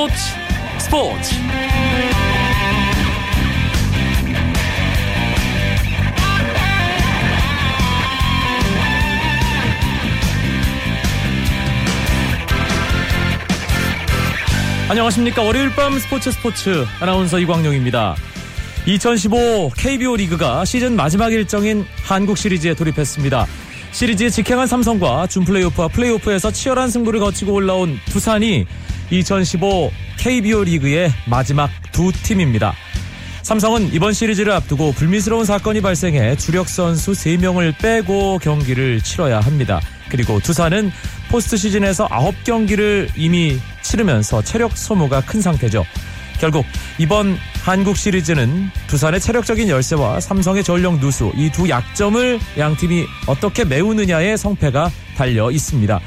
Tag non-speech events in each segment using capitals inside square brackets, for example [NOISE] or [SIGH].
스포츠 스포츠. 안녕하십니까. 월요일 밤 스포츠 스포츠. 아나운서 이광용입니다. 2015 KBO 리그가 시즌 마지막 일정인 한국 시리즈에 돌입했습니다. 시리즈에 직행한 삼성과 준 플레이오프와 플레이오프에서 치열한 승부를 거치고 올라온 두산이 2015 KBO 리그의 마지막 두 팀입니다. 삼성은 이번 시리즈를 앞두고 불미스러운 사건이 발생해 주력 선수 3명을 빼고 경기를 치러야 합니다. 그리고 두산은 포스트 시즌에서 9경기를 이미 치르면서 체력 소모가 큰 상태죠. 결국 이번 한국 시리즈는 두산의 체력적인 열세와 삼성의 전력 누수 이 두 약점을 양 팀이 어떻게 메우느냐의 성패가 달려 있습니다.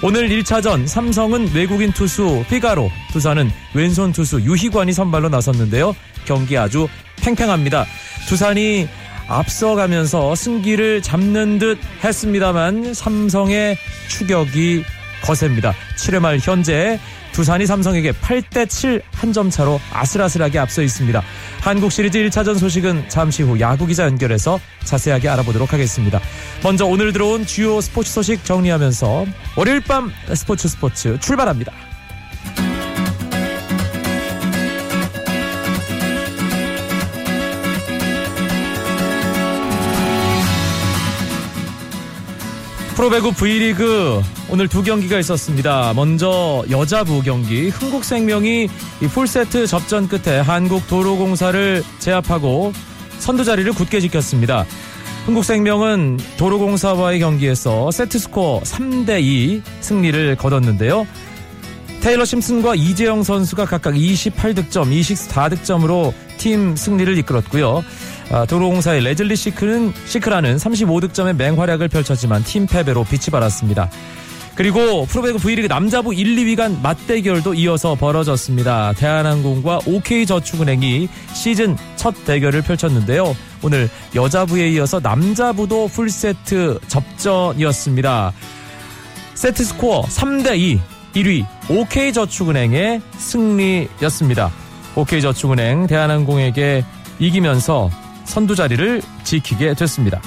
오늘 1차전 삼성은 외국인 투수 피가로, 두산은 왼손 투수 유희관이 선발로 나섰는데요. 경기 아주 팽팽합니다. 두산이 앞서가면서 승기를 잡는 듯 했습니다만 삼성의 추격이 거셉니다. 7회 말 현재 두산이 삼성에게 8대7 한 점 차로 아슬아슬하게 앞서 있습니다. 한국 시리즈 1차전 소식은 잠시 후 야구 기자 연결해서 자세하게 알아보도록 하겠습니다. 먼저 오늘 들어온 주요 스포츠 소식 정리하면서 월요일 밤 스포츠 스포츠 출발합니다. 프로배구 V리그 오늘 두 경기가 있었습니다. 먼저 여자부 경기 흥국생명이 풀세트 접전 끝에 한국도로공사를 제압하고 선두 자리를 굳게 지켰습니다. 흥국생명은 도로공사와의 경기에서 세트스코어 3대2 승리를 거뒀는데요. 테일러 심슨과 이재영 선수가 각각 28득점, 24득점으로 팀 승리를 이끌었고요. 아, 도로공사의 레즐리 시크는 시크라는 35득점의 맹활약을 펼쳤지만 팀 패배로 빛이 바랬습니다. 그리고 프로배구 V리그 남자부 1, 2위 간 맞대결도 이어서 벌어졌습니다. 대한항공과 OK저축은행이 시즌 첫 대결을 펼쳤는데요. 오늘 여자부에 이어서 남자부도 풀세트 접전이었습니다. 세트 스코어 3대2 1위 OK저축은행의 승리였습니다. OK저축은행 대한항공에게 이기면서 선두 자리를 지키게 됐습니다.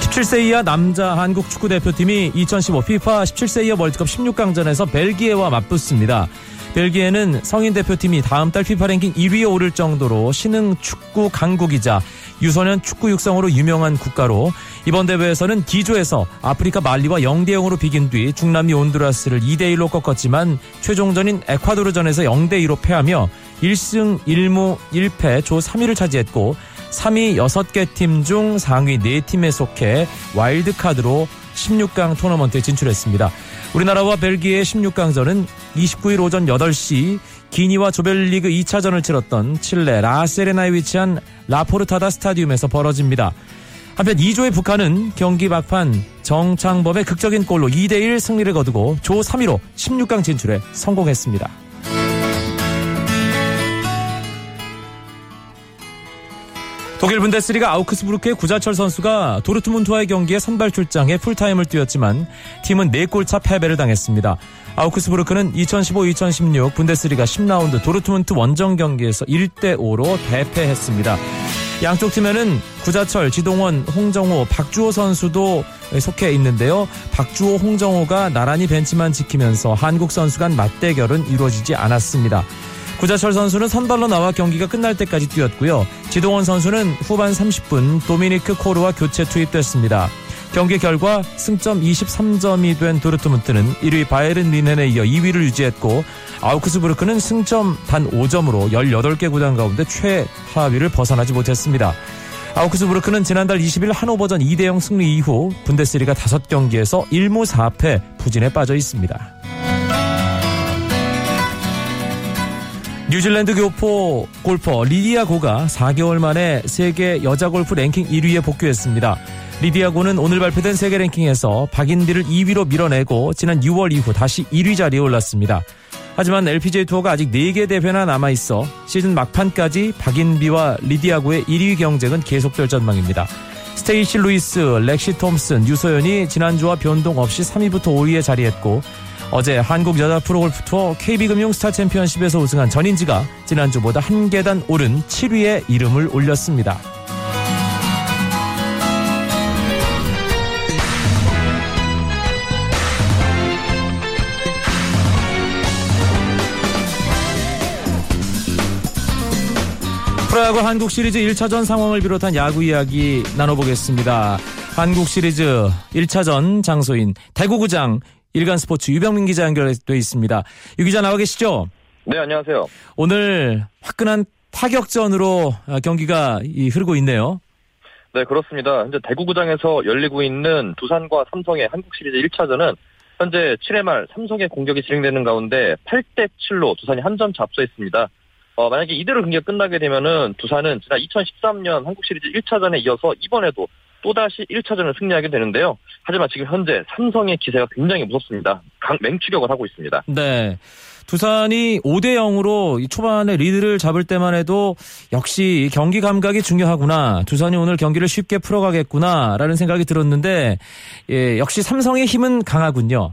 (17세) 이하 남자 한국 축구 대표팀이 2015 FIFA 17세 이하 월드컵 16강전에서 벨기에와 맞붙습니다. 벨기에는 성인 대표팀이 다음 달 FIFA 랭킹 1위에 오를 정도로 신흥 축구 강국이자 유소년 축구 육성으로 유명한 국가로 이번 대회에서는 D조에서 아프리카 말리와 0대 0으로 비긴 뒤 중남미 온두라스를 2대 1로 꺾었지만 최종전인 에콰도르전에서 0대 2로 패하며 1승 1무 1패 조 3위를 차지했고 3위 6개 팀 중 상위 4팀에 속해 와일드카드로 16강 토너먼트에 진출했습니다. 우리나라와 벨기에 16강전은 29일 오전 8시 기니와 조별리그 2차전을 치렀던 칠레 라세레나에 위치한 라포르타다 스타디움에서 벌어집니다. 한편 2조의 북한은 경기 막판 정창범의 극적인 골로 2대1 승리를 거두고 조 3위로 16강 진출에 성공했습니다. 독일 분데스리가 아우크스부르크의 구자철 선수가 도르트문트와의 경기에 선발 출장해 풀타임을 뛰었지만 팀은 4골차 패배를 당했습니다. 아우크스부르크는 2015-2016 분데스리가 10라운드 도르트문트 원정 경기에서 1대5로 대패했습니다. 양쪽 팀에는 구자철, 지동원, 홍정호, 박주호 선수도 속해 있는데요. 박주호, 홍정호가 나란히 벤치만 지키면서 한국 선수 간 맞대결은 이루어지지 않았습니다. 구자철 선수는 선발로 나와 경기가 끝날 때까지 뛰었고요. 지동원 선수는 후반 30분 도미니크 코르와 교체 투입됐습니다. 경기 결과 승점 23점이 된 도르트문트는 1위 바이에른 리넨에 이어 2위를 유지했고 아우크스부르크는 승점 단 5점으로 18개 구단 가운데 최하위를 벗어나지 못했습니다. 아우크스부르크는 지난달 20일 한오버전 2대0 승리 이후 분데스리가 5경기에서 1무 4패 부진에 빠져 있습니다. 뉴질랜드 교포 골퍼 리디아 고가 4개월 만에 세계 여자 골프 랭킹 1위에 복귀했습니다. 리디아 고는 오늘 발표된 세계 랭킹에서 박인비를 2위로 밀어내고 지난 6월 이후 다시 1위 자리에 올랐습니다. 하지만 LPGA 투어가 아직 4개 대회나 남아 있어 시즌 막판까지 박인비와 리디아고의 1위 경쟁은 계속될 전망입니다. 스테이시 루이스, 렉시 톰슨, 유소연이 지난주와 변동 없이 3위부터 5위에 자리했고 어제 한국 여자 프로골프 투어 KB금융 스타 챔피언십에서 우승한 전인지가 지난주보다 한 계단 오른 7위에 이름을 올렸습니다. 프로야구 한국 시리즈 1차전 상황을 비롯한 야구 이야기 나눠보겠습니다. 한국 시리즈 1차전 장소인 대구구장 일간 스포츠 유병민 기자 연결돼 있습니다. 유 기자 나와 계시죠? 네, 안녕하세요. 오늘 화끈한 타격전으로 경기가 흐르고 있네요. 네, 그렇습니다. 현재 대구구장에서 열리고 있는 두산과 삼성의 한국 시리즈 1차전은 현재 7회 말 삼성의 공격이 진행되는 가운데 8대 7로 두산이 한 점 잡서 있습니다. 어, 만약에 이대로 경기가 끝나게 되면은 두산은 지난 2013년 한국 시리즈 1차전에 이어서 이번에도 또다시 1차전을 승리하게 되는데요. 하지만 지금 현재 삼성의 기세가 굉장히 무섭습니다. 강, 맹추격을 하고 있습니다. 네. 두산이 5대 0으로 초반에 리드를 잡을 때만 해도 역시 경기 감각이 중요하구나. 두산이 오늘 경기를 쉽게 풀어가겠구나라는 생각이 들었는데 예, 역시 삼성의 힘은 강하군요.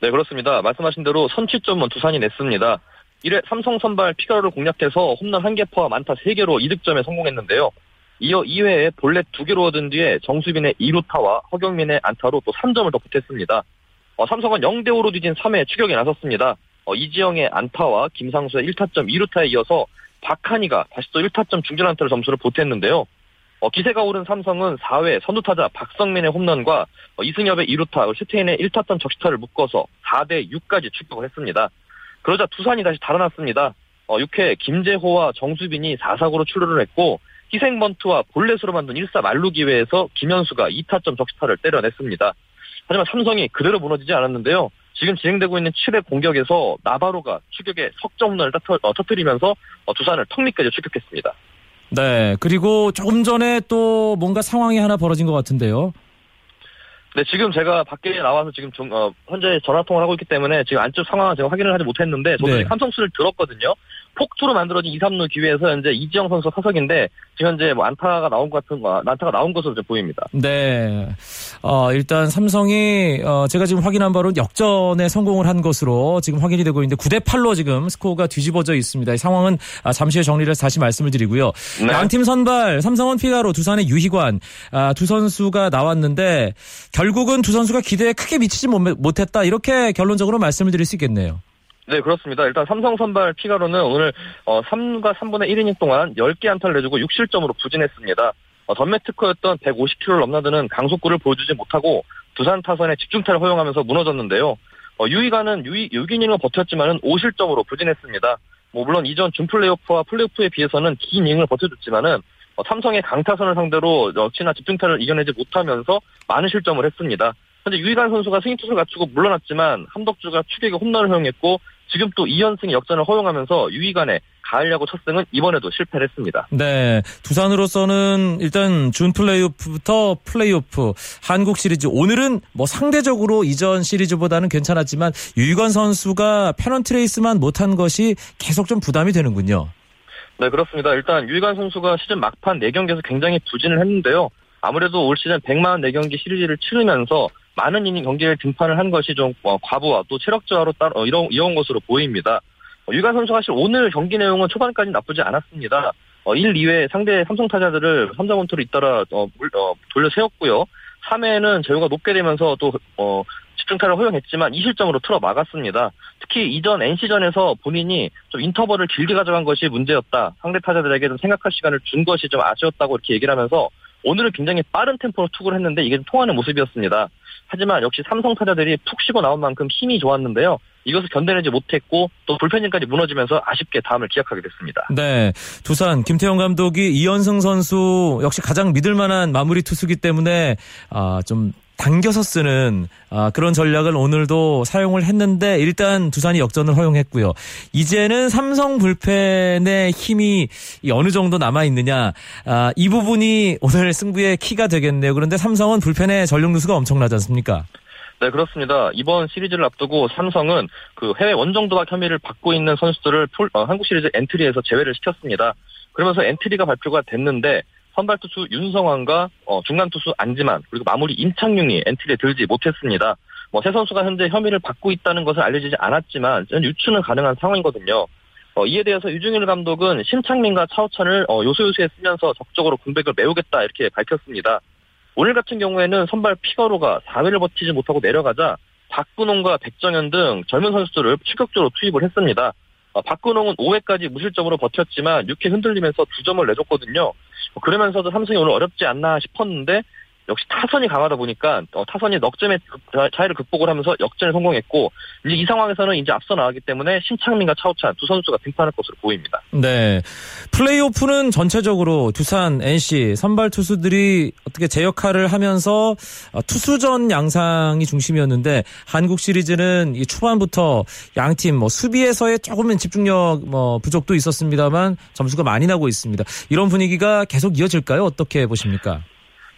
네, 그렇습니다. 말씀하신 대로 선취점은 두산이 냈습니다. 1회 삼성 선발 피가로를 공략해서 홈런 1개 포함 안타 3개로 이득점에 성공했는데요. 이어 2회에 볼넷 2개로 얻은 뒤에 정수빈의 2루타와 허경민의 안타로 또 3점을 더 보탰습니다. 어, 삼성은 0대5로 뒤진 3회 추격에 나섰습니다. 어, 이지영의 안타와 김상수의 1타점 2루타에 이어서 박한이가 다시 또 1타점 중전 안타를 점수를 보탰는데요. 어, 기세가 오른 삼성은 4회 선두타자 박성민의 홈런과 어, 이승엽의 2루타, 슈테인의 1타점 적시타를 묶어서 4대 6까지 추격을 했습니다. 그러자 두산이 다시 달아났습니다. 어, 6회 김재호와 정수빈이 4사구로 출루를 했고 희생번트와 볼넷으로 만든 1사 말루 기회에서 김현수가 2타점 적시타를 때려냈습니다. 하지만 삼성이 그대로 무너지지 않았는데요. 지금 진행되고 있는 7회 공격에서 나바로가 추격에 석점 홈런을 어, 터뜨리면서 어, 두산을 턱밑까지 추격했습니다. 네, 그리고 조금 전에 또 뭔가 상황이 하나 벌어진 것 같은데요. 네, 지금 제가 밖에 나와서 지금 좀, 어, 현재 전화 통화를 하고 있기 때문에 지금 안쪽 상황은 제가 확인을 하지 못했는데, 저도 네. 함성수를 들었거든요. 폭투로 만들어진 2, 3루 기회에서 현재 이지영 선수 타석인데 지금 현재 뭐 안타가 나온 것 같은 거, 안타가 나온 것으로 보입니다. 네. 어, 일단 삼성이 어, 제가 지금 확인한 바로 역전에 성공을 한 것으로 지금 확인이 되고 있는데 9대 8로 지금 스코어가 뒤집어져 있습니다. 이 상황은 아, 잠시 후에 정리를 다시 말씀을 드리고요. 네. 양팀 선발 삼성은 피가로 두산의 유희관 아, 두 선수가 나왔는데 결국은 두 선수가 기대에 크게 미치지 못했다 이렇게 결론적으로 말씀을 드릴 수 있겠네요. 네, 그렇습니다. 일단 삼성 선발 피가로는 오늘 어, 3과 3분의 1이닝 동안 10개 안타를 내주고 6실점으로 부진했습니다. 어, 던매 특허였던 150km를 넘나드는 강속구를 보여주지 못하고 두산 타선의 집중타를 허용하면서 무너졌는데요. 어, 유이가는 6이닝을 버텼지만은 5실점으로 부진했습니다. 뭐 물론 이전 준 플레이오프와 플레이오프에 비해서는 긴 이닝을 버텨줬지만은 어, 삼성의 강타선을 상대로 역시나 집중타를 이겨내지 못하면서 많은 실점을 했습니다. 현재 유희관 선수가 승리 투수를 갖추고 물러났지만 함덕주가 추격의 홈런을 허용했고 지금 또 2연승 역전을 허용하면서 유희관의 가을 야구 첫 승은 이번에도 실패를 했습니다. 네. 두산으로서는 일단 준 플레이오프부터 플레이오프 한국 시리즈 오늘은 뭐 상대적으로 이전 시리즈보다는 괜찮았지만 유희관 선수가 페넌트 레이스만 못한 것이 계속 좀 부담이 되는군요. 네, 그렇습니다. 일단 유이관 선수가 시즌 막판 4경기에서 굉장히 부진을 했는데요. 아무래도 올 시즌 100만 4경기 시리즈를 치르면서 많은 이닝 경기를 등판을 한 것이 좀 어, 과부하 또 체력 저하로 따, 어, 이런, 이어온 것으로 보입니다. 어, 유관 선수가 사실 오늘 경기 내용은 초반까지 나쁘지 않았습니다. 어, 1, 2회 상대 삼성 타자들을 3자 원투로 잇따라 돌려 세웠고요. 3회에는 제호가 높게 되면서 또 어, 집중타를 허용했지만 2실점으로 틀어 막았습니다. 특히 이전 NC전에서 본인이 좀 인터벌을 길게 가져간 것이 문제였다. 상대 타자들에게 좀 생각할 시간을 준 것이 좀 아쉬웠다고 이렇게 얘기를 하면서 오늘은 굉장히 빠른 템포로 투구를 했는데 이게 좀 통하는 모습이었습니다. 하지만 역시 삼성 타자들이 푹 쉬고 나온 만큼 힘이 좋았는데요. 이것을 견뎌내지 못했고 또 불펜진까지 무너지면서 아쉽게 다음을 기약하게 됐습니다. 네, 두산 김태형 감독이 이현승 선수 역시 가장 믿을 만한 마무리 투수기 때문에 아, 좀 당겨서 쓰는 아, 그런 전략을 오늘도 사용을 했는데 일단 두산이 역전을 허용했고요. 이제는 삼성 불펜의 힘이 어느 정도 남아 있느냐 아, 이 부분이 오늘 승부의 키가 되겠네요. 그런데 삼성은 불펜의 전력 누수가 엄청나지 않습니까? 네, 그렇습니다. 이번 시리즈를 앞두고 삼성은 그 해외 원정 도박 혐의를 받고 있는 선수들을 풀, 어, 한국 시리즈 엔트리에서 제외를 시켰습니다. 그러면서 엔트리가 발표가 됐는데 선발 투수 윤성환과 어, 중간 투수 안지만 그리고 마무리 임창용이 엔트리에 들지 못했습니다. 뭐 세 선수가 현재 혐의를 받고 있다는 것을 알려지지 않았지만 유추는 가능한 상황이거든요. 어, 이에 대해서 유중일 감독은 심창민과 차우찬을 어, 요소요소에 쓰면서 적극적으로 공백을 메우겠다 이렇게 밝혔습니다. 오늘 같은 경우에는 선발 피가로가 4회를 버티지 못하고 내려가자 박근홍과 백정현 등 젊은 선수들을 추격적으로 투입을 했습니다. 어, 박근홍은 5회까지 무실점으로 버텼지만 6회 흔들리면서 2점을 내줬거든요. 어, 그러면서도 삼성이 오늘 어렵지 않나 싶었는데 역시 타선이 강하다 보니까 어, 타선이 넉 점의 차이를 극복을 하면서 역전에 성공했고 이제 이 상황에서는 이제 앞서 나가기 때문에 신창민과 차우찬 두 선수가 등판할 것으로 보입니다. 네. 플레이오프는 전체적으로 두산, NC 선발 투수들이 어떻게 제 역할을 하면서 어, 투수전 양상이 중심이었는데 한국 시리즈는 초반부터 양팀 뭐 수비에서의 조금은 집중력 뭐 부족도 있었습니다만 점수가 많이 나고 있습니다. 이런 분위기가 계속 이어질까요? 어떻게 보십니까?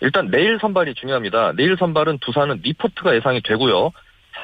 일단 내일 선발이 중요합니다. 내일 선발은 두산은 니퍼트가 예상이 되고요.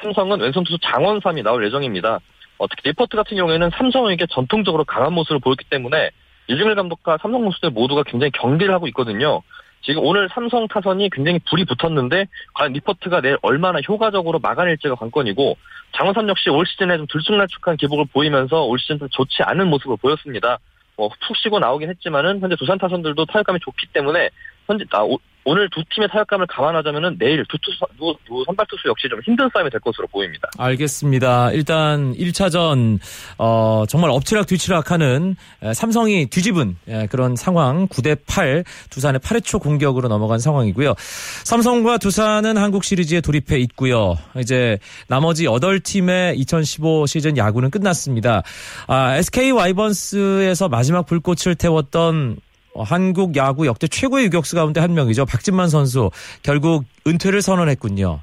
삼성은 왼손 투수 장원삼이 나올 예정입니다. 어, 특히 니퍼트 같은 경우에는 삼성에게 전통적으로 강한 모습을 보였기 때문에 류중일 감독과 삼성 선수들 모두가 굉장히 경계를 하고 있거든요. 지금 오늘 삼성 타선이 굉장히 불이 붙었는데 과연 니퍼트가 내일 얼마나 효과적으로 막아낼지가 관건이고 장원삼 역시 올 시즌에 좀 들쑥날쭉한 기복을 보이면서 올 시즌 좋지 않은 모습을 보였습니다. 뭐 푹 쉬고 나오긴 했지만은 현재 두산 타선들도 타격감이 좋기 때문에 현재 아, 오, 오늘 두 팀의 타격감을 감안하자면은 내일 두 투수 두, 두 선발 투수 역시 좀 힘든 싸움이 될 것으로 보입니다. 알겠습니다. 일단 1차전 어, 정말 엎치락 뒤치락하는 삼성이 뒤집은 그런 상황 9대 8 두산의 8회 초 공격으로 넘어간 상황이고요. 삼성과 두산은 한국 시리즈에 돌입해 있고요. 이제 나머지 8팀의 2015 시즌 야구는 끝났습니다. 아, SK 와이번스에서 마지막 불꽃을 태웠던 어, 한국 야구 역대 최고의 유격수 가운데 한 명이죠. 박진만 선수 결국 은퇴를 선언했군요.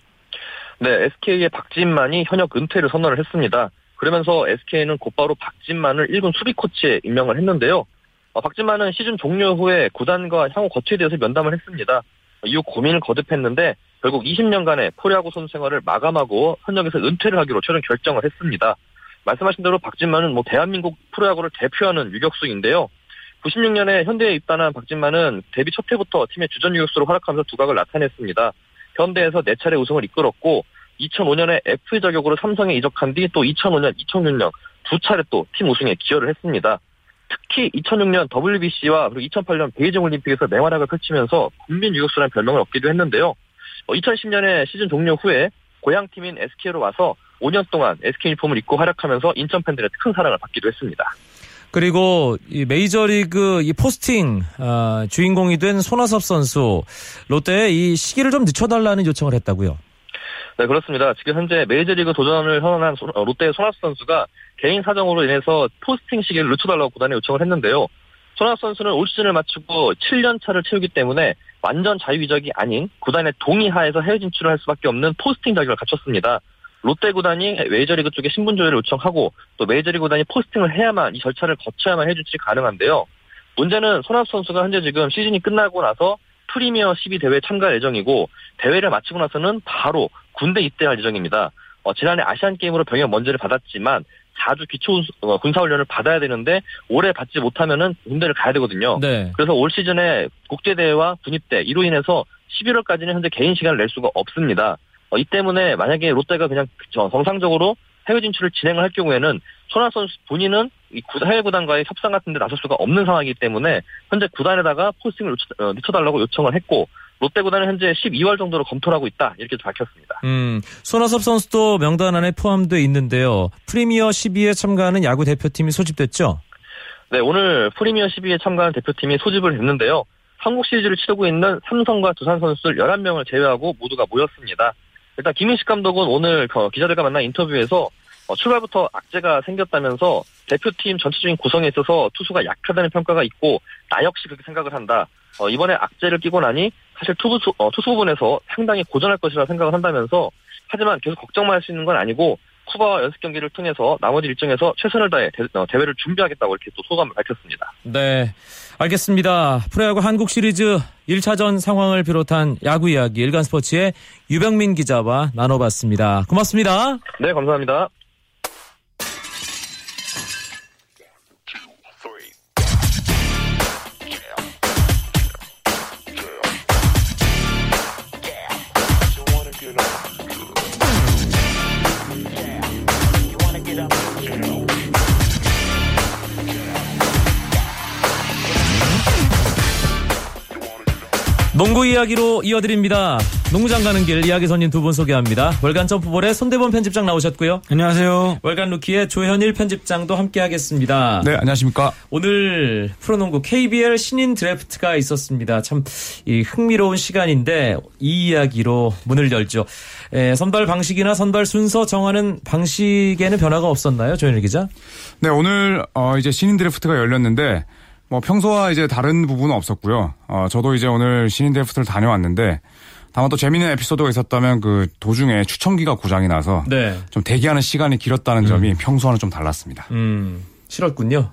네, SK의 박진만이 현역 은퇴를 선언을 했습니다. 그러면서 SK는 곧바로 박진만을 1군 수비 코치에 임명을 했는데요. 어, 박진만은 시즌 종료 후에 구단과 향후 거취에 대해서 면담을 했습니다. 이후 고민을 거듭했는데 결국 20년간의 프로야구 선수 생활을 마감하고 현역에서 은퇴를 하기로 최종 결정을 했습니다. 말씀하신 대로 박진만은 뭐 대한민국 프로야구를 대표하는 유격수인데요. 96년에 현대에 입단한 박진만은 데뷔 첫 해부터 팀의 주전 유격수로 활약하면서 두각을 나타냈습니다. 현대에서 4차례 우승을 이끌었고 2005년에 FA 자격으로 삼성에 이적한 뒤 또 2005년, 2006년 두 차례 또 팀 우승에 기여를 했습니다. 특히 2006년 WBC와 그리고 2008년 베이징 올림픽에서 맹활약을 펼치면서 국민 유격수라는 별명을 얻기도 했는데요. 2010년에 어, 시즌 종료 후에 고향팀인 SK로 와서 5년 동안 SK 유니폼을 입고 활약하면서 인천 팬들의 큰 사랑을 받기도 했습니다. 그리고 이 메이저리그 이 포스팅 어, 주인공이 된 손아섭 선수 롯데에 이 시기를 좀 늦춰달라는 요청을 했다고요. 네 그렇습니다. 지금 현재 메이저리그 도전을 선언한 어, 롯데의 손아섭 선수가 개인 사정으로 인해서 포스팅 시기를 늦춰달라고 구단에 요청을 했는데요. 손아섭 선수는 올 시즌을 마치고 7년 차를 채우기 때문에 완전 자유 이적이 아닌 구단의 동의하에서 해외 진출을 할 수밖에 없는 포스팅 자격을 갖췄습니다. 롯데 구단이 메이저리그 쪽에 신분 조회를 요청하고 또 메이저리그 구단이 포스팅을 해야만 이 절차를 거쳐야만 해주지 가능한데요. 문제는 손아섭 선수가 현재 지금 시즌이 끝나고 나서 프리미어 12 대회 참가 예정이고 대회를 마치고 나서는 바로 군대 입대할 예정입니다. 어, 지난해 아시안 게임으로 병역 먼지를 받았지만 4주 기초 어, 군사 훈련을 받아야 되는데 올해 받지 못하면은 군대를 가야 되거든요. 네. 그래서 올 시즌에 국제 대회와 군입대 이로 인해서 11월까지는 현재 개인 시간을 낼 수가 없습니다. 어, 이 때문에 만약에 롯데가 그냥 정상적으로 해외 진출을 진행을 할 경우에는 손아 선수 본인은 이 해외 구단과의 협상 같은 데 나설 수가 없는 상황이기 때문에 현재 구단에다가 포스팅을 늦춰, 어, 늦춰달라고 요청을 했고 롯데 구단은 현재 12월 정도로 검토를 하고 있다 이렇게 밝혔습니다. 음, 손아섭 선수도 명단 안에 포함되어 있는데요. 프리미어 12에 참가하는 야구 대표팀이 소집됐죠? 네, 오늘 프리미어 12에 참가하는 대표팀이 소집을 했는데요. 한국 시리즈를 치르고 있는 삼성과 두산 선수들 11명을 제외하고 모두가 모였습니다. 일단 김인식 감독은 오늘 기자들과 만난 인터뷰에서 어, 출발부터 악재가 생겼다면서 대표팀 전체적인 구성에 있어서 투수가 약하다는 평가가 있고 나 역시 그렇게 생각을 한다. 어, 이번에 악재를 끼고 나니 사실 투수, 어, 투수 부분에서 상당히 고전할 것이라 생각을 한다면서 하지만 계속 걱정만 할 수 있는 건 아니고 쿠바와 연습 경기를 통해서 나머지 일정에서 최선을 다해 대, 어, 대회를 준비하겠다고 이렇게 또 소감을 밝혔습니다. 네, 알겠습니다. 프로야구 한국 시리즈 1차전 상황을 비롯한 야구 이야기 일간 스포츠의 유병민 기자와 나눠봤습니다. 고맙습니다. 네, 감사합니다. 이야기로 이어드립니다. 농구장 가는 길 이야기 선임 두분 소개합니다. 월간 점프볼의 손대범 편집장 나오셨고요. 안녕하세요. 월간 루키의 조현일 편집장도 함께하겠습니다. 네, 안녕하십니까. 오늘 프로농구 KBL 신인 드래프트가 있었습니다. 참 흥미로운 시간인데 이 이야기로 문을 열죠. 에, 선발 방식이나 선발 순서 정하는 방식에는 변화가 없었나요, 조현일 기자? 네, 오늘 어, 이제 신인 드래프트가 열렸는데 뭐 평소와 이제 다른 부분은 없었고요. 어, 저도 이제 오늘 신인 드래프트를 다녀왔는데 다만 또 재미있는 에피소드가 있었다면 그 도중에 추첨기가 고장이 나서 네. 좀 대기하는 시간이 길었다는 음. 점이 평소와는 좀 달랐습니다. 음, 싫었군요.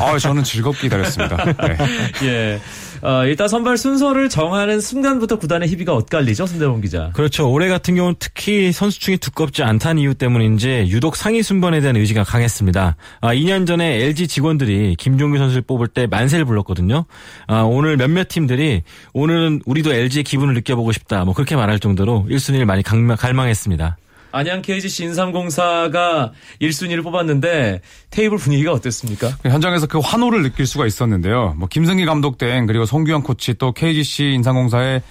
아, 저는 즐겁게 기다렸습니다. 네. [LAUGHS] 예. 어, 일단 선발 순서를 정하는 순간부터 구단의 희비가 엇갈리죠, 손대범 기자. 그렇죠. 올해 같은 경우는 특히 선수층이 두껍지 않다는 이유 때문인지 유독 상위 순번에 대한 의지가 강했습니다. 아, 2년 전에 LG 직원들이 김종규 선수를 뽑을 때 만세를 불렀거든요. 아, 오늘 몇몇 팀들이 오늘은 우리도 LG의 기분을 느껴보고 싶다. 뭐 그렇게 말할 정도로 1순위를 많이 갈망했습니다. 안양 KGC 인삼공사가 1순위를 뽑았는데 테이블 분위기가 어땠습니까? 현장에서 그 환호를 느낄 수가 있었는데요. 뭐 김승기 감독 등 그리고 송규현 코치 또 KGC 인삼공사의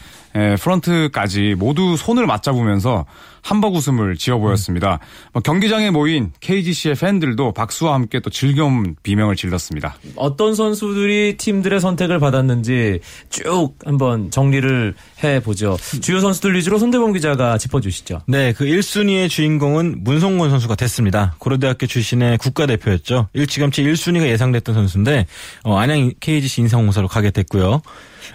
프런트까지 모두 손을 맞잡으면서 한박 웃음을 지어 보였습니다. 뭐 경기장에 모인 KGC의 팬들도 박수와 함께 또 즐거운 비명을 질렀습니다. 어떤 선수들이 팀들의 선택을 받았는지 쭉 한번 정리를 해 보죠. 주요 선수들 위주로 손대범 기자가 짚어 주시죠. 네, 그 1순위의 주인공은 문성곤 선수가 됐습니다. 고려대학교 출신의 국가대표였죠. 일찌감치 1순위가 예상됐던 선수인데 어, 안양 KGC 인상공사로 가게 됐고요.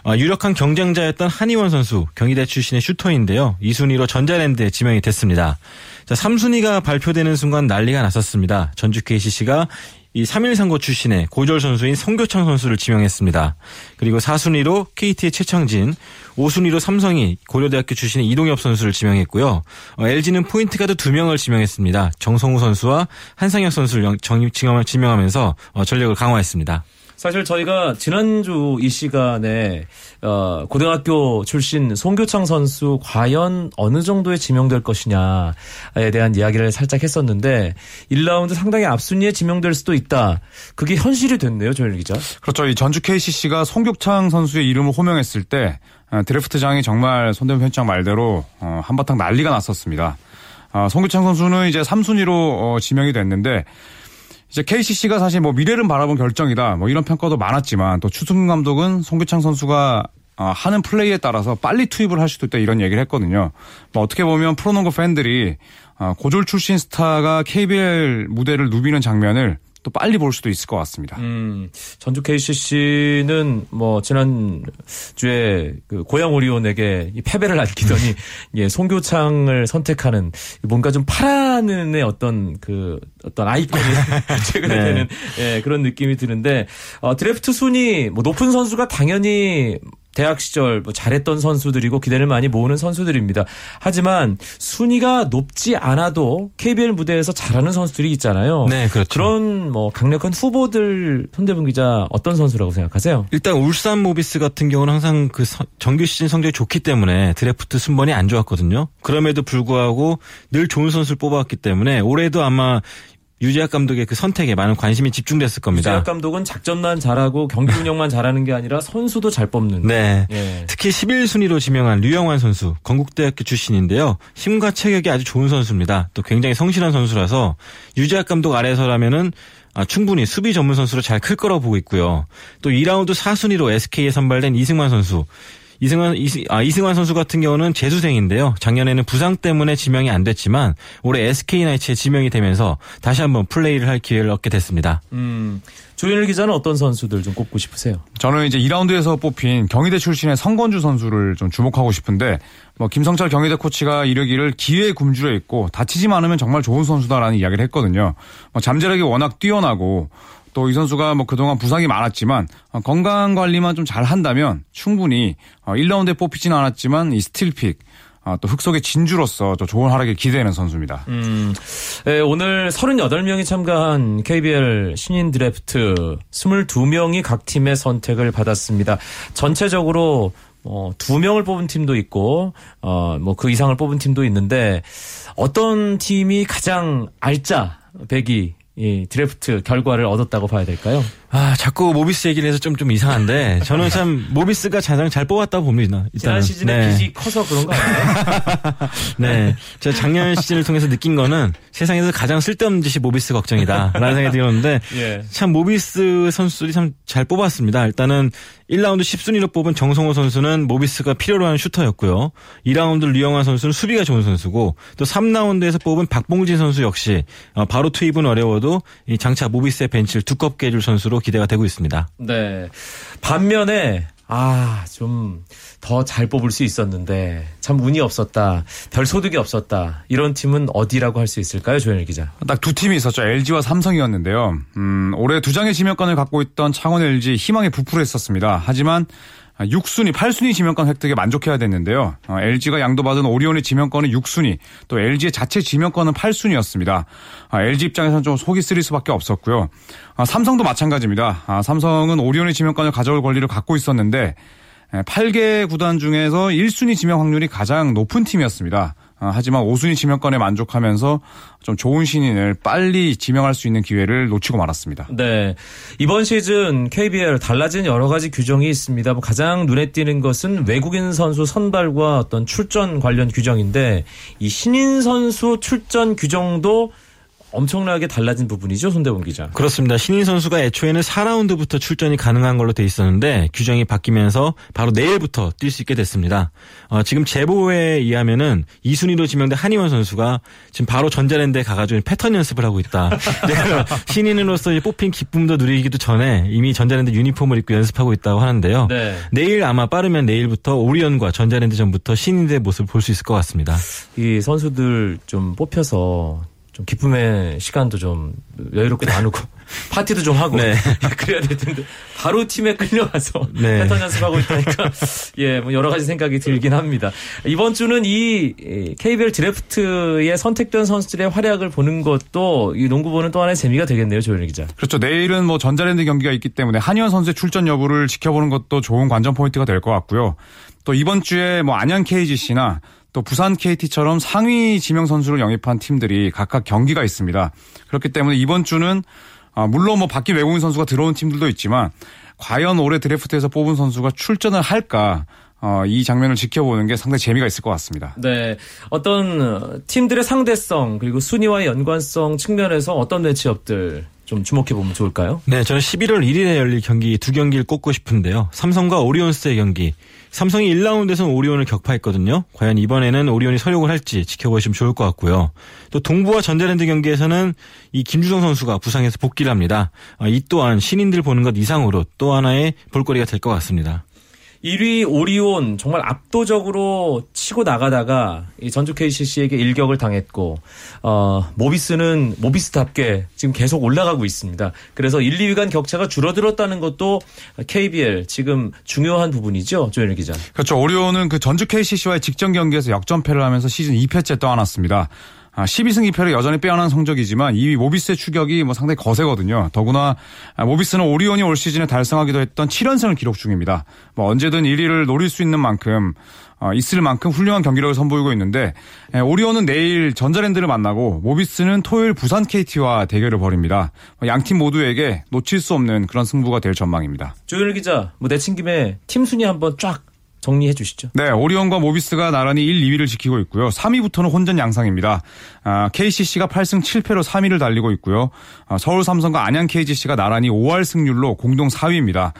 어, 유력한 경쟁자였던 한희원 선수 경희대 출신의 슈터인데요. 2순위로 전자랜드에 지명 이 됐습니다. 자, 3순위가 발표되는 순간 난리가 났었습니다. 전주 KCC가 이 3일 선거 출신의 고졸 선수인 송교창 선수를 지명했습니다. 그리고 4순위로 KT의 최창진, 5순위로 삼성이 고려대학교 출신의 이동엽 선수를 지명했고요. 어, LG는 포인트 가드 2명을 지명했습니다. 정성우 선수와 한상혁 선수를 지명하면서 어, 전력을 강화했습니다. 사실 저희가 지난주 이 시간에 어, 고등학교 출신 송교창 선수 과연 어느 정도에 지명될 것이냐에 대한 이야기를 살짝 했었는데 1라운드 상당히 앞순위에 지명될 수도 있다. 그게 현실이 됐네요, 조현일 기자. 그렇죠. 이 전주 KCC가 송교창 선수의 이름을 호명했을 때 어, 드래프트장이 정말 손대문 편장 말대로 어, 한바탕 난리가 났었습니다. 어, 송교창 선수는 이제 3순위로 지명이 됐는데 이제 KCC가 사실 뭐 미래를 바라본 결정이다. 뭐 이런 평가도 많았지만 또 추승근 감독은 송규창 선수가 어, 하는 플레이에 따라서 빨리 투입을 할 수도 있다 이런 얘기를 했거든요. 뭐 어떻게 보면 프로농구 팬들이 어, 고졸 출신 스타가 KBL 무대를 누비는 장면을 또 빨리 볼 수도 있을 것 같습니다. 음, 전주 KCC는 뭐 지난 주에 그 고양 오리온에게 패배를 안기더니 [LAUGHS] 예, 송교창을 선택하는 뭔가 좀 파란의 어떤 그 어떤 아이콘이 [LAUGHS] 최근에 네. 되는 예, 그런 느낌이 드는데 어, 드래프트 순위 뭐 높은 선수가 당연히 대학 시절 뭐 잘했던 선수들이고 기대를 많이 모으는 선수들입니다. 하지만 순위가 높지 않아도 KBL 무대에서 잘하는 선수들이 있잖아요. 네, 그렇죠. 그런 뭐 강력한 후보들 손대분 기자 어떤 선수라고 생각하세요? 일단 울산 모비스 같은 경우는 항상 그 정규 시즌 성적이 좋기 때문에 드래프트 순번이 안 좋았거든요. 그럼에도 불구하고 늘 좋은 선수를 뽑아왔기 때문에 올해도 아마 유재학 감독의 그 선택에 많은 관심이 집중됐을 겁니다. 유재학 감독은 작전만 잘하고 경기 운영만 잘하는 게 아니라 선수도 잘 뽑는. 네. 예. 특히 11순위로 지명한 류영환 선수, 건국대학교 출신인데요. 힘과 체격이 아주 좋은 선수입니다. 또 굉장히 성실한 선수라서 유재학 감독 아래서라면은 아, 충분히 수비 전문 선수로 잘 클 거라고 보고 있고요. 또 2라운드 4순위로 SK에 선발된 이승만 선수. 이승환 이승, 아, 이승환 선수 같은 경우는 재수생인데요. 작년에는 부상 때문에 지명이 안 됐지만 올해 SK 나이츠에 지명이 되면서 다시 한번 플레이를 할 기회를 얻게 됐습니다. 음. 조현일 기자는 어떤 선수들 좀 꼽고 싶으세요? 저는 이제 2라운드에서 뽑힌 경희대 출신의 성건주 선수를 좀 주목하고 싶은데 뭐 김성철 경희대 코치가 이르기를 기회에 굶주려 있고 다치지만 않으면 정말 좋은 선수다라는 이야기를 했거든요. 뭐 잠재력이 워낙 뛰어나고 또 이 선수가 뭐 그동안 부상이 많았지만 어, 건강 관리만 좀 잘 한다면 충분히 1라운드에 어, 뽑히지는 않았지만 이 스틸픽 어, 또 흑석의 진주로서 좋은 활약을 기대하는 선수입니다. 음, 네, 오늘 38명이 참가한 KBL 신인 드래프트 22명이 각 팀의 선택을 받았습니다. 전체적으로 어, 두 명을 뽑은 팀도 있고, 어, 뭐 그 이상을 뽑은 팀도 있는데, 어떤 팀이 가장 알짜, 백이 이 드래프트 결과를 얻었다고 봐야 될까요? 아, 자꾸 모비스 얘기를 해서 좀, 좀 이상한데, 저는 참, 모비스가 가장 잘 뽑았다고 봅니다. 지난 일단은. 시즌에 네. 빚이 커서 그런 거 아니에요? [LAUGHS] 네. 제가 작년 시즌을 통해서 느낀 거는 세상에서 가장 쓸데없는 짓이 모비스 걱정이다. 라는 생각이 들었는데, [LAUGHS] 예. 참 모비스 선수들이 참 잘 뽑았습니다. 일단은 1라운드 10순위로 뽑은 정성호 선수는 모비스가 필요로 하는 슈터였고요. 2라운드 류영환 선수는 수비가 좋은 선수고 또 3라운드에서 뽑은 박봉진 선수 역시 어, 바로 투입은 어려워도 이 장차 모비스의 벤치를 두껍게 해줄 선수로 기대가 되고 있습니다. 네. 반면에 아, 좀 더 잘 뽑을 수 있었는데 참 운이 없었다. 별 소득이 없었다. 이런 팀은 어디라고 할 수 있을까요, 조현일 기자? 딱 두 팀이 있었죠. LG와 삼성이었는데요. 음, 올해 두 장의 지명권을 갖고 있던 창원 LG 희망에 부풀어했었습니다. 하지만 6순위, 8순위 지명권 획득에 만족해야 됐는데요. 어, LG가 양도받은 오리온의 지명권은 6순위, 또 LG의 자체 지명권은 8순위였습니다. LG 입장에서는 좀 속이 쓰릴 수밖에 없었고요. 아, 삼성도 마찬가지입니다. 아, 삼성은 오리온의 지명권을 가져올 권리를 갖고 있었는데 8개 구단 중에서 1순위 지명 확률이 가장 높은 팀이었습니다. 아, 하지만 5순위 지명권에 만족하면서 좀 좋은 신인을 빨리 지명할 수 있는 기회를 놓치고 말았습니다. 네. 이번 시즌 KBL 달라진 여러 가지 규정이 있습니다. 뭐 가장 눈에 띄는 것은 외국인 선수 선발과 어떤 출전 관련 규정인데 이 신인 선수 출전 규정도 엄청나게 달라진 부분이죠, 손대본 기자. 그렇습니다. 신인 선수가 애초에는 4라운드부터 출전이 가능한 걸로 돼 있었는데 규정이 바뀌면서 바로 내일부터 뛸 수 있게 됐습니다. 어, 지금 제보에 의하면은 2순위로 지명된 한희원 선수가 지금 바로 전자랜드에 가가지고 패턴 연습을 하고 있다. [LAUGHS] 내가 신인으로서 뽑힌 기쁨도 누리기도 전에 이미 전자랜드 유니폼을 입고 연습하고 있다고 하는데요. 네. 내일 아마 빠르면 내일부터 오리온과 전자랜드전부터 신인들의 모습을 볼 수 있을 것 같습니다. 이 선수들 좀 뽑혀서 좀 기쁨의 시간도 좀 여유롭게 나누고 [LAUGHS] 파티도 좀 하고 네. [LAUGHS] 그래야 될 텐데 바로 팀에 끌려가서 [LAUGHS] 네. 패턴 연습하고 있다니까 예, 뭐 여러 가지 생각이 들긴 합니다. 이번 주는 이 KBL 드래프트에 선택된 선수들의 활약을 보는 것도 이 농구 보는 또 하나의 재미가 되겠네요, 조현일 기자. 그렇죠. 내일은 뭐 전자랜드 경기가 있기 때문에 한희원 선수의 출전 여부를 지켜보는 것도 좋은 관전 포인트가 될 것 같고요. 또 이번 주에 뭐 안양 KGC나 또 부산 KT처럼 상위 지명 선수를 영입한 팀들이 각각 경기가 있습니다. 그렇기 때문에 이번 주는 아, 물론 뭐 바뀐 외국인 선수가 들어온 팀들도 있지만 과연 올해 드래프트에서 뽑은 선수가 출전을 할까 어, 이 장면을 지켜보는 게 상당히 재미가 있을 것 같습니다. 네. 어떤 팀들의 상대성 그리고 순위와의 연관성 측면에서 어떤 매치업들 좀 주목해 보면 좋을까요? 네, 저는 11월 1일에 열릴 경기 두 경기를 꼽고 싶은데요. 삼성과 오리온스의 경기. 삼성이 1라운드에서는 오리온을 격파했거든요. 과연 이번에는 오리온이 서력을 할지 지켜보시면 좋을 것 같고요. 또 동부와 전자랜드 경기에서는 이 김주성 선수가 부상해서 복귀를 합니다. 아, 이 또한 신인들 보는 것 이상으로 또 하나의 볼거리가 될 것 같습니다. 1위 오리온 정말 압도적으로 치고 나가다가 이 전주 KCC에게 일격을 당했고 어 모비스는 모비스답게 지금 계속 올라가고 있습니다. 그래서 1, 2위 간 격차가 줄어들었다는 것도 KBL 지금 중요한 부분이죠. 조현일 기자. 그렇죠. 오리온은 그 전주 KCC와의 직전 경기에서 역전패를 하면서 시즌 2패째 떠안았습니다. 아, 12승 2패로 여전히 빼어난 성적이지만 2위 모비스의 추격이 뭐 상당히 거세거든요. 더구나 아, 모비스는 오리온이 올 시즌에 달성하기도 했던 7연승을 기록 중입니다. 뭐 언제든 1위를 노릴 수 있는 만큼 어, 있을 만큼 훌륭한 경기력을 선보이고 있는데 에, 오리온은 내일 전자랜드를 만나고 모비스는 토요일 부산 KT와 대결을 벌입니다. 양 팀 모두에게 놓칠 수 없는 그런 승부가 될 전망입니다. 조현일 기자, 뭐 내친 김에 팀 순위 한번 쫙 정리해 주시죠. 네, 오리온과 모비스가 나란히 1, 2위를 지키고 있고요. 3위부터는 혼전 양상입니다. 아, KCC가 8승 7패로 3위를 달리고 있고요. 아, 서울 삼성과 안양 KGC가 나란히 5할 승률로 공동 4위입니다.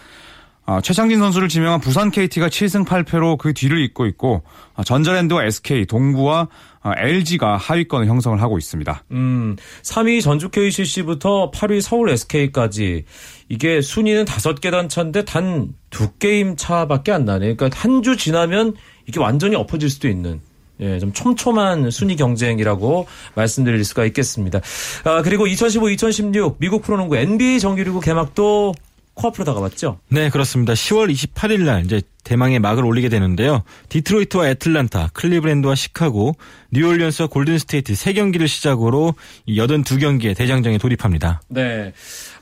아, 최창진 선수를 지명한 부산 KT가 7승 8패로 그 뒤를 잇고 있고 아, 전자랜드와 SK, 동부와 아, LG가 하위권을 형성을 하고 있습니다. 음, 3위 전주 KCC부터 8위 서울 SK까지 이게 순위는 5계단 차인데 단 두 게임 차밖에 안 나네. 그러니까 한 주 지나면 이게 완전히 엎어질 수도 있는 예, 좀 촘촘한 순위 경쟁이라고 말씀드릴 수가 있겠습니다. 아, 그리고 2015-2016 미국 프로농구 NBA 정규리그 개막도 코앞으로 다가왔죠. 네, 그렇습니다. 10월 28일 날 이제 대망의 막을 올리게 되는데요. 디트로이트와 애틀란타, 클리브랜드와 시카고, 뉴올리언스와 골든스테이트 세 경기를 시작으로 82경기의 대장정에 돌입합니다. 네.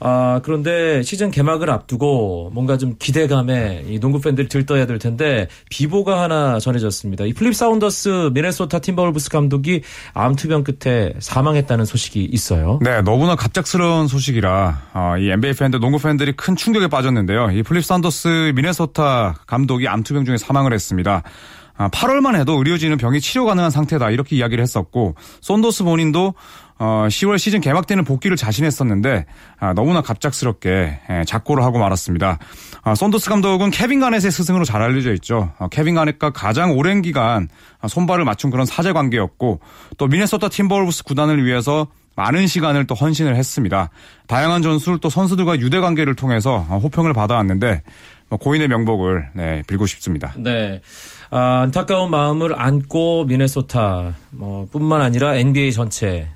아, 그런데 시즌 개막을 앞두고 뭔가 좀 기대감에 이 농구 팬들이 들떠야 될 텐데 비보가 하나 전해졌습니다. 이 플립 사운더스 미네소타 팀버울브스 감독이 암투병 끝에 사망했다는 소식이 있어요. 네, 너무나 갑작스러운 소식이라 어, 이 NBA 팬들, 농구 팬들이 큰 충격에 빠졌는데요. 이 플립 사운더스 미네소타 감독 이 암투병 중에 사망을 했습니다. 8월만 아, 해도 의료진은 병이 치료 가능한 상태다 이렇게 이야기를 했었고 손더스 본인도 10월 어, 시즌 개막 때는 복귀를 자신했었는데 아, 너무나 갑작스럽게 예, 작고를 하고 말았습니다. 아, 손더스 감독은 케빈 가넷의 스승으로 잘 알려져 있죠. 어, 케빈 가넷과 가장 오랜 기간 손발을 맞춘 그런 사제 관계였고 또 미네소타 팀버울브스 구단을 위해서 많은 시간을 또 헌신을 했습니다. 다양한 전술 또 선수들과 유대 관계를 통해서 호평을 받아왔는데 뭐 고인의 명복을 네, 빌고 싶습니다. 네. 아, 안타까운 마음을 안고 미네소타 뭐 뿐만 아니라 NBA 전체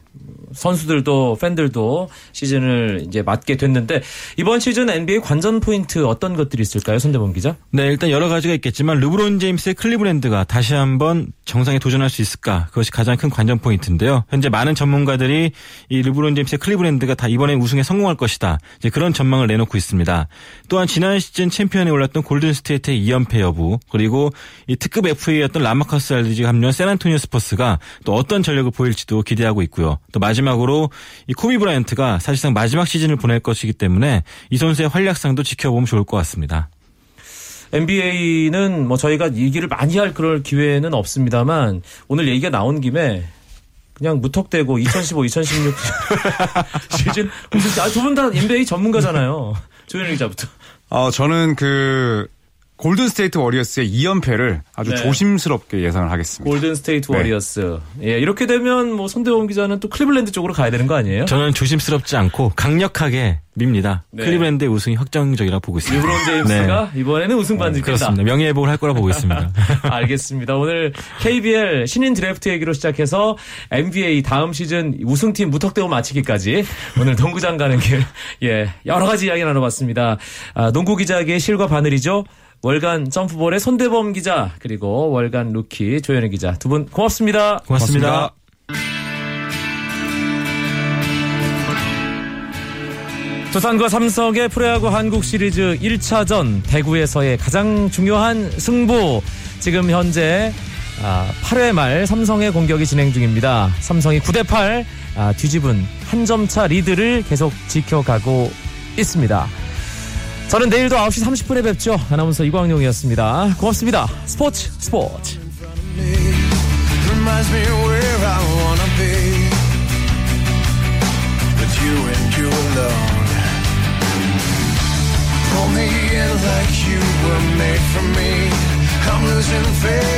선수들도 팬들도 시즌을 이제 맞게 됐는데 이번 시즌 NBA 관전 포인트 어떤 것들이 있을까요, 손대범 기자? 네, 일단 여러 가지가 있겠지만 르브론 제임스의 클리브랜드가 다시 한번 정상에 도전할 수 있을까? 그것이 가장 큰 관전 포인트인데요. 현재 많은 전문가들이 이 르브론 제임스의 클리브랜드가 다 이번에 우승에 성공할 것이다. 이제 그런 전망을 내놓고 있습니다. 또한 지난 시즌 챔피언에 올랐던 골든 스테이트의 2연패 여부, 그리고 이 특급 FA였던 라마커스 알드리지가 합류한 샌안토니오 스퍼스가 또 어떤 전력을 보일지도 기대하고 있고요. 또 마지막으로 이 코비 브라이언트가 사실상 마지막 시즌을 보낼 것이기 때문에 이 선수의 활약상도 지켜보면 좋을 것 같습니다. NBA는 뭐 저희가 얘기를 많이 할 그럴 기회는 없습니다만 오늘 얘기가 나온 김에 그냥 무턱대고 2015, 2016 [LAUGHS] 시즌 아, 두분 다 NBA 전문가잖아요. 조현일 기자부터. 어, 저는 그 골든 스테이트 워리어스의 2연패를 아주 네. 조심스럽게 예상을 하겠습니다. 골든 스테이트 네. 워리어스. 예, 이렇게 되면 뭐 손대범 기자는 또 클리블랜드 쪽으로 가야 되는 거 아니에요? 저는 조심스럽지 않고 강력하게 밉니다. 네. 클리블랜드의 우승이 확정적이라 보고 있습니다. 르브론 제임스가 네. 이번에는 우승 반지 어, 그렇습니다. 명예회복을 할 거라 보고 있습니다. [LAUGHS] 알겠습니다. 오늘 KBL 신인 드래프트 얘기로 시작해서 NBA 다음 시즌 우승팀 무턱대고 마치기까지 오늘 농구장 가는 길 [LAUGHS] 예, 여러 가지 이야기 나눠봤습니다. 아, 농구 기자에게 실과 바늘이죠. 월간 점프볼의 손대범 기자 그리고 월간 루키 조현일 기자 두 분 고맙습니다. 고맙습니다. 고맙습니다. 두산과 삼성의 프로야구 한국 시리즈 1차전 대구에서의 가장 중요한 승부 지금 현재 8회 아, 말 삼성의 공격이 진행 중입니다. 삼성이 9대 8 아, 뒤집은 한 점 차 리드를 계속 지켜가고 있습니다. 저는 내일도 9시 30분에 뵙죠. 아나운서 이광용이었습니다. 고맙습니다. 스포츠 스포츠. Pull me in like you were made for me. I'm losing faith.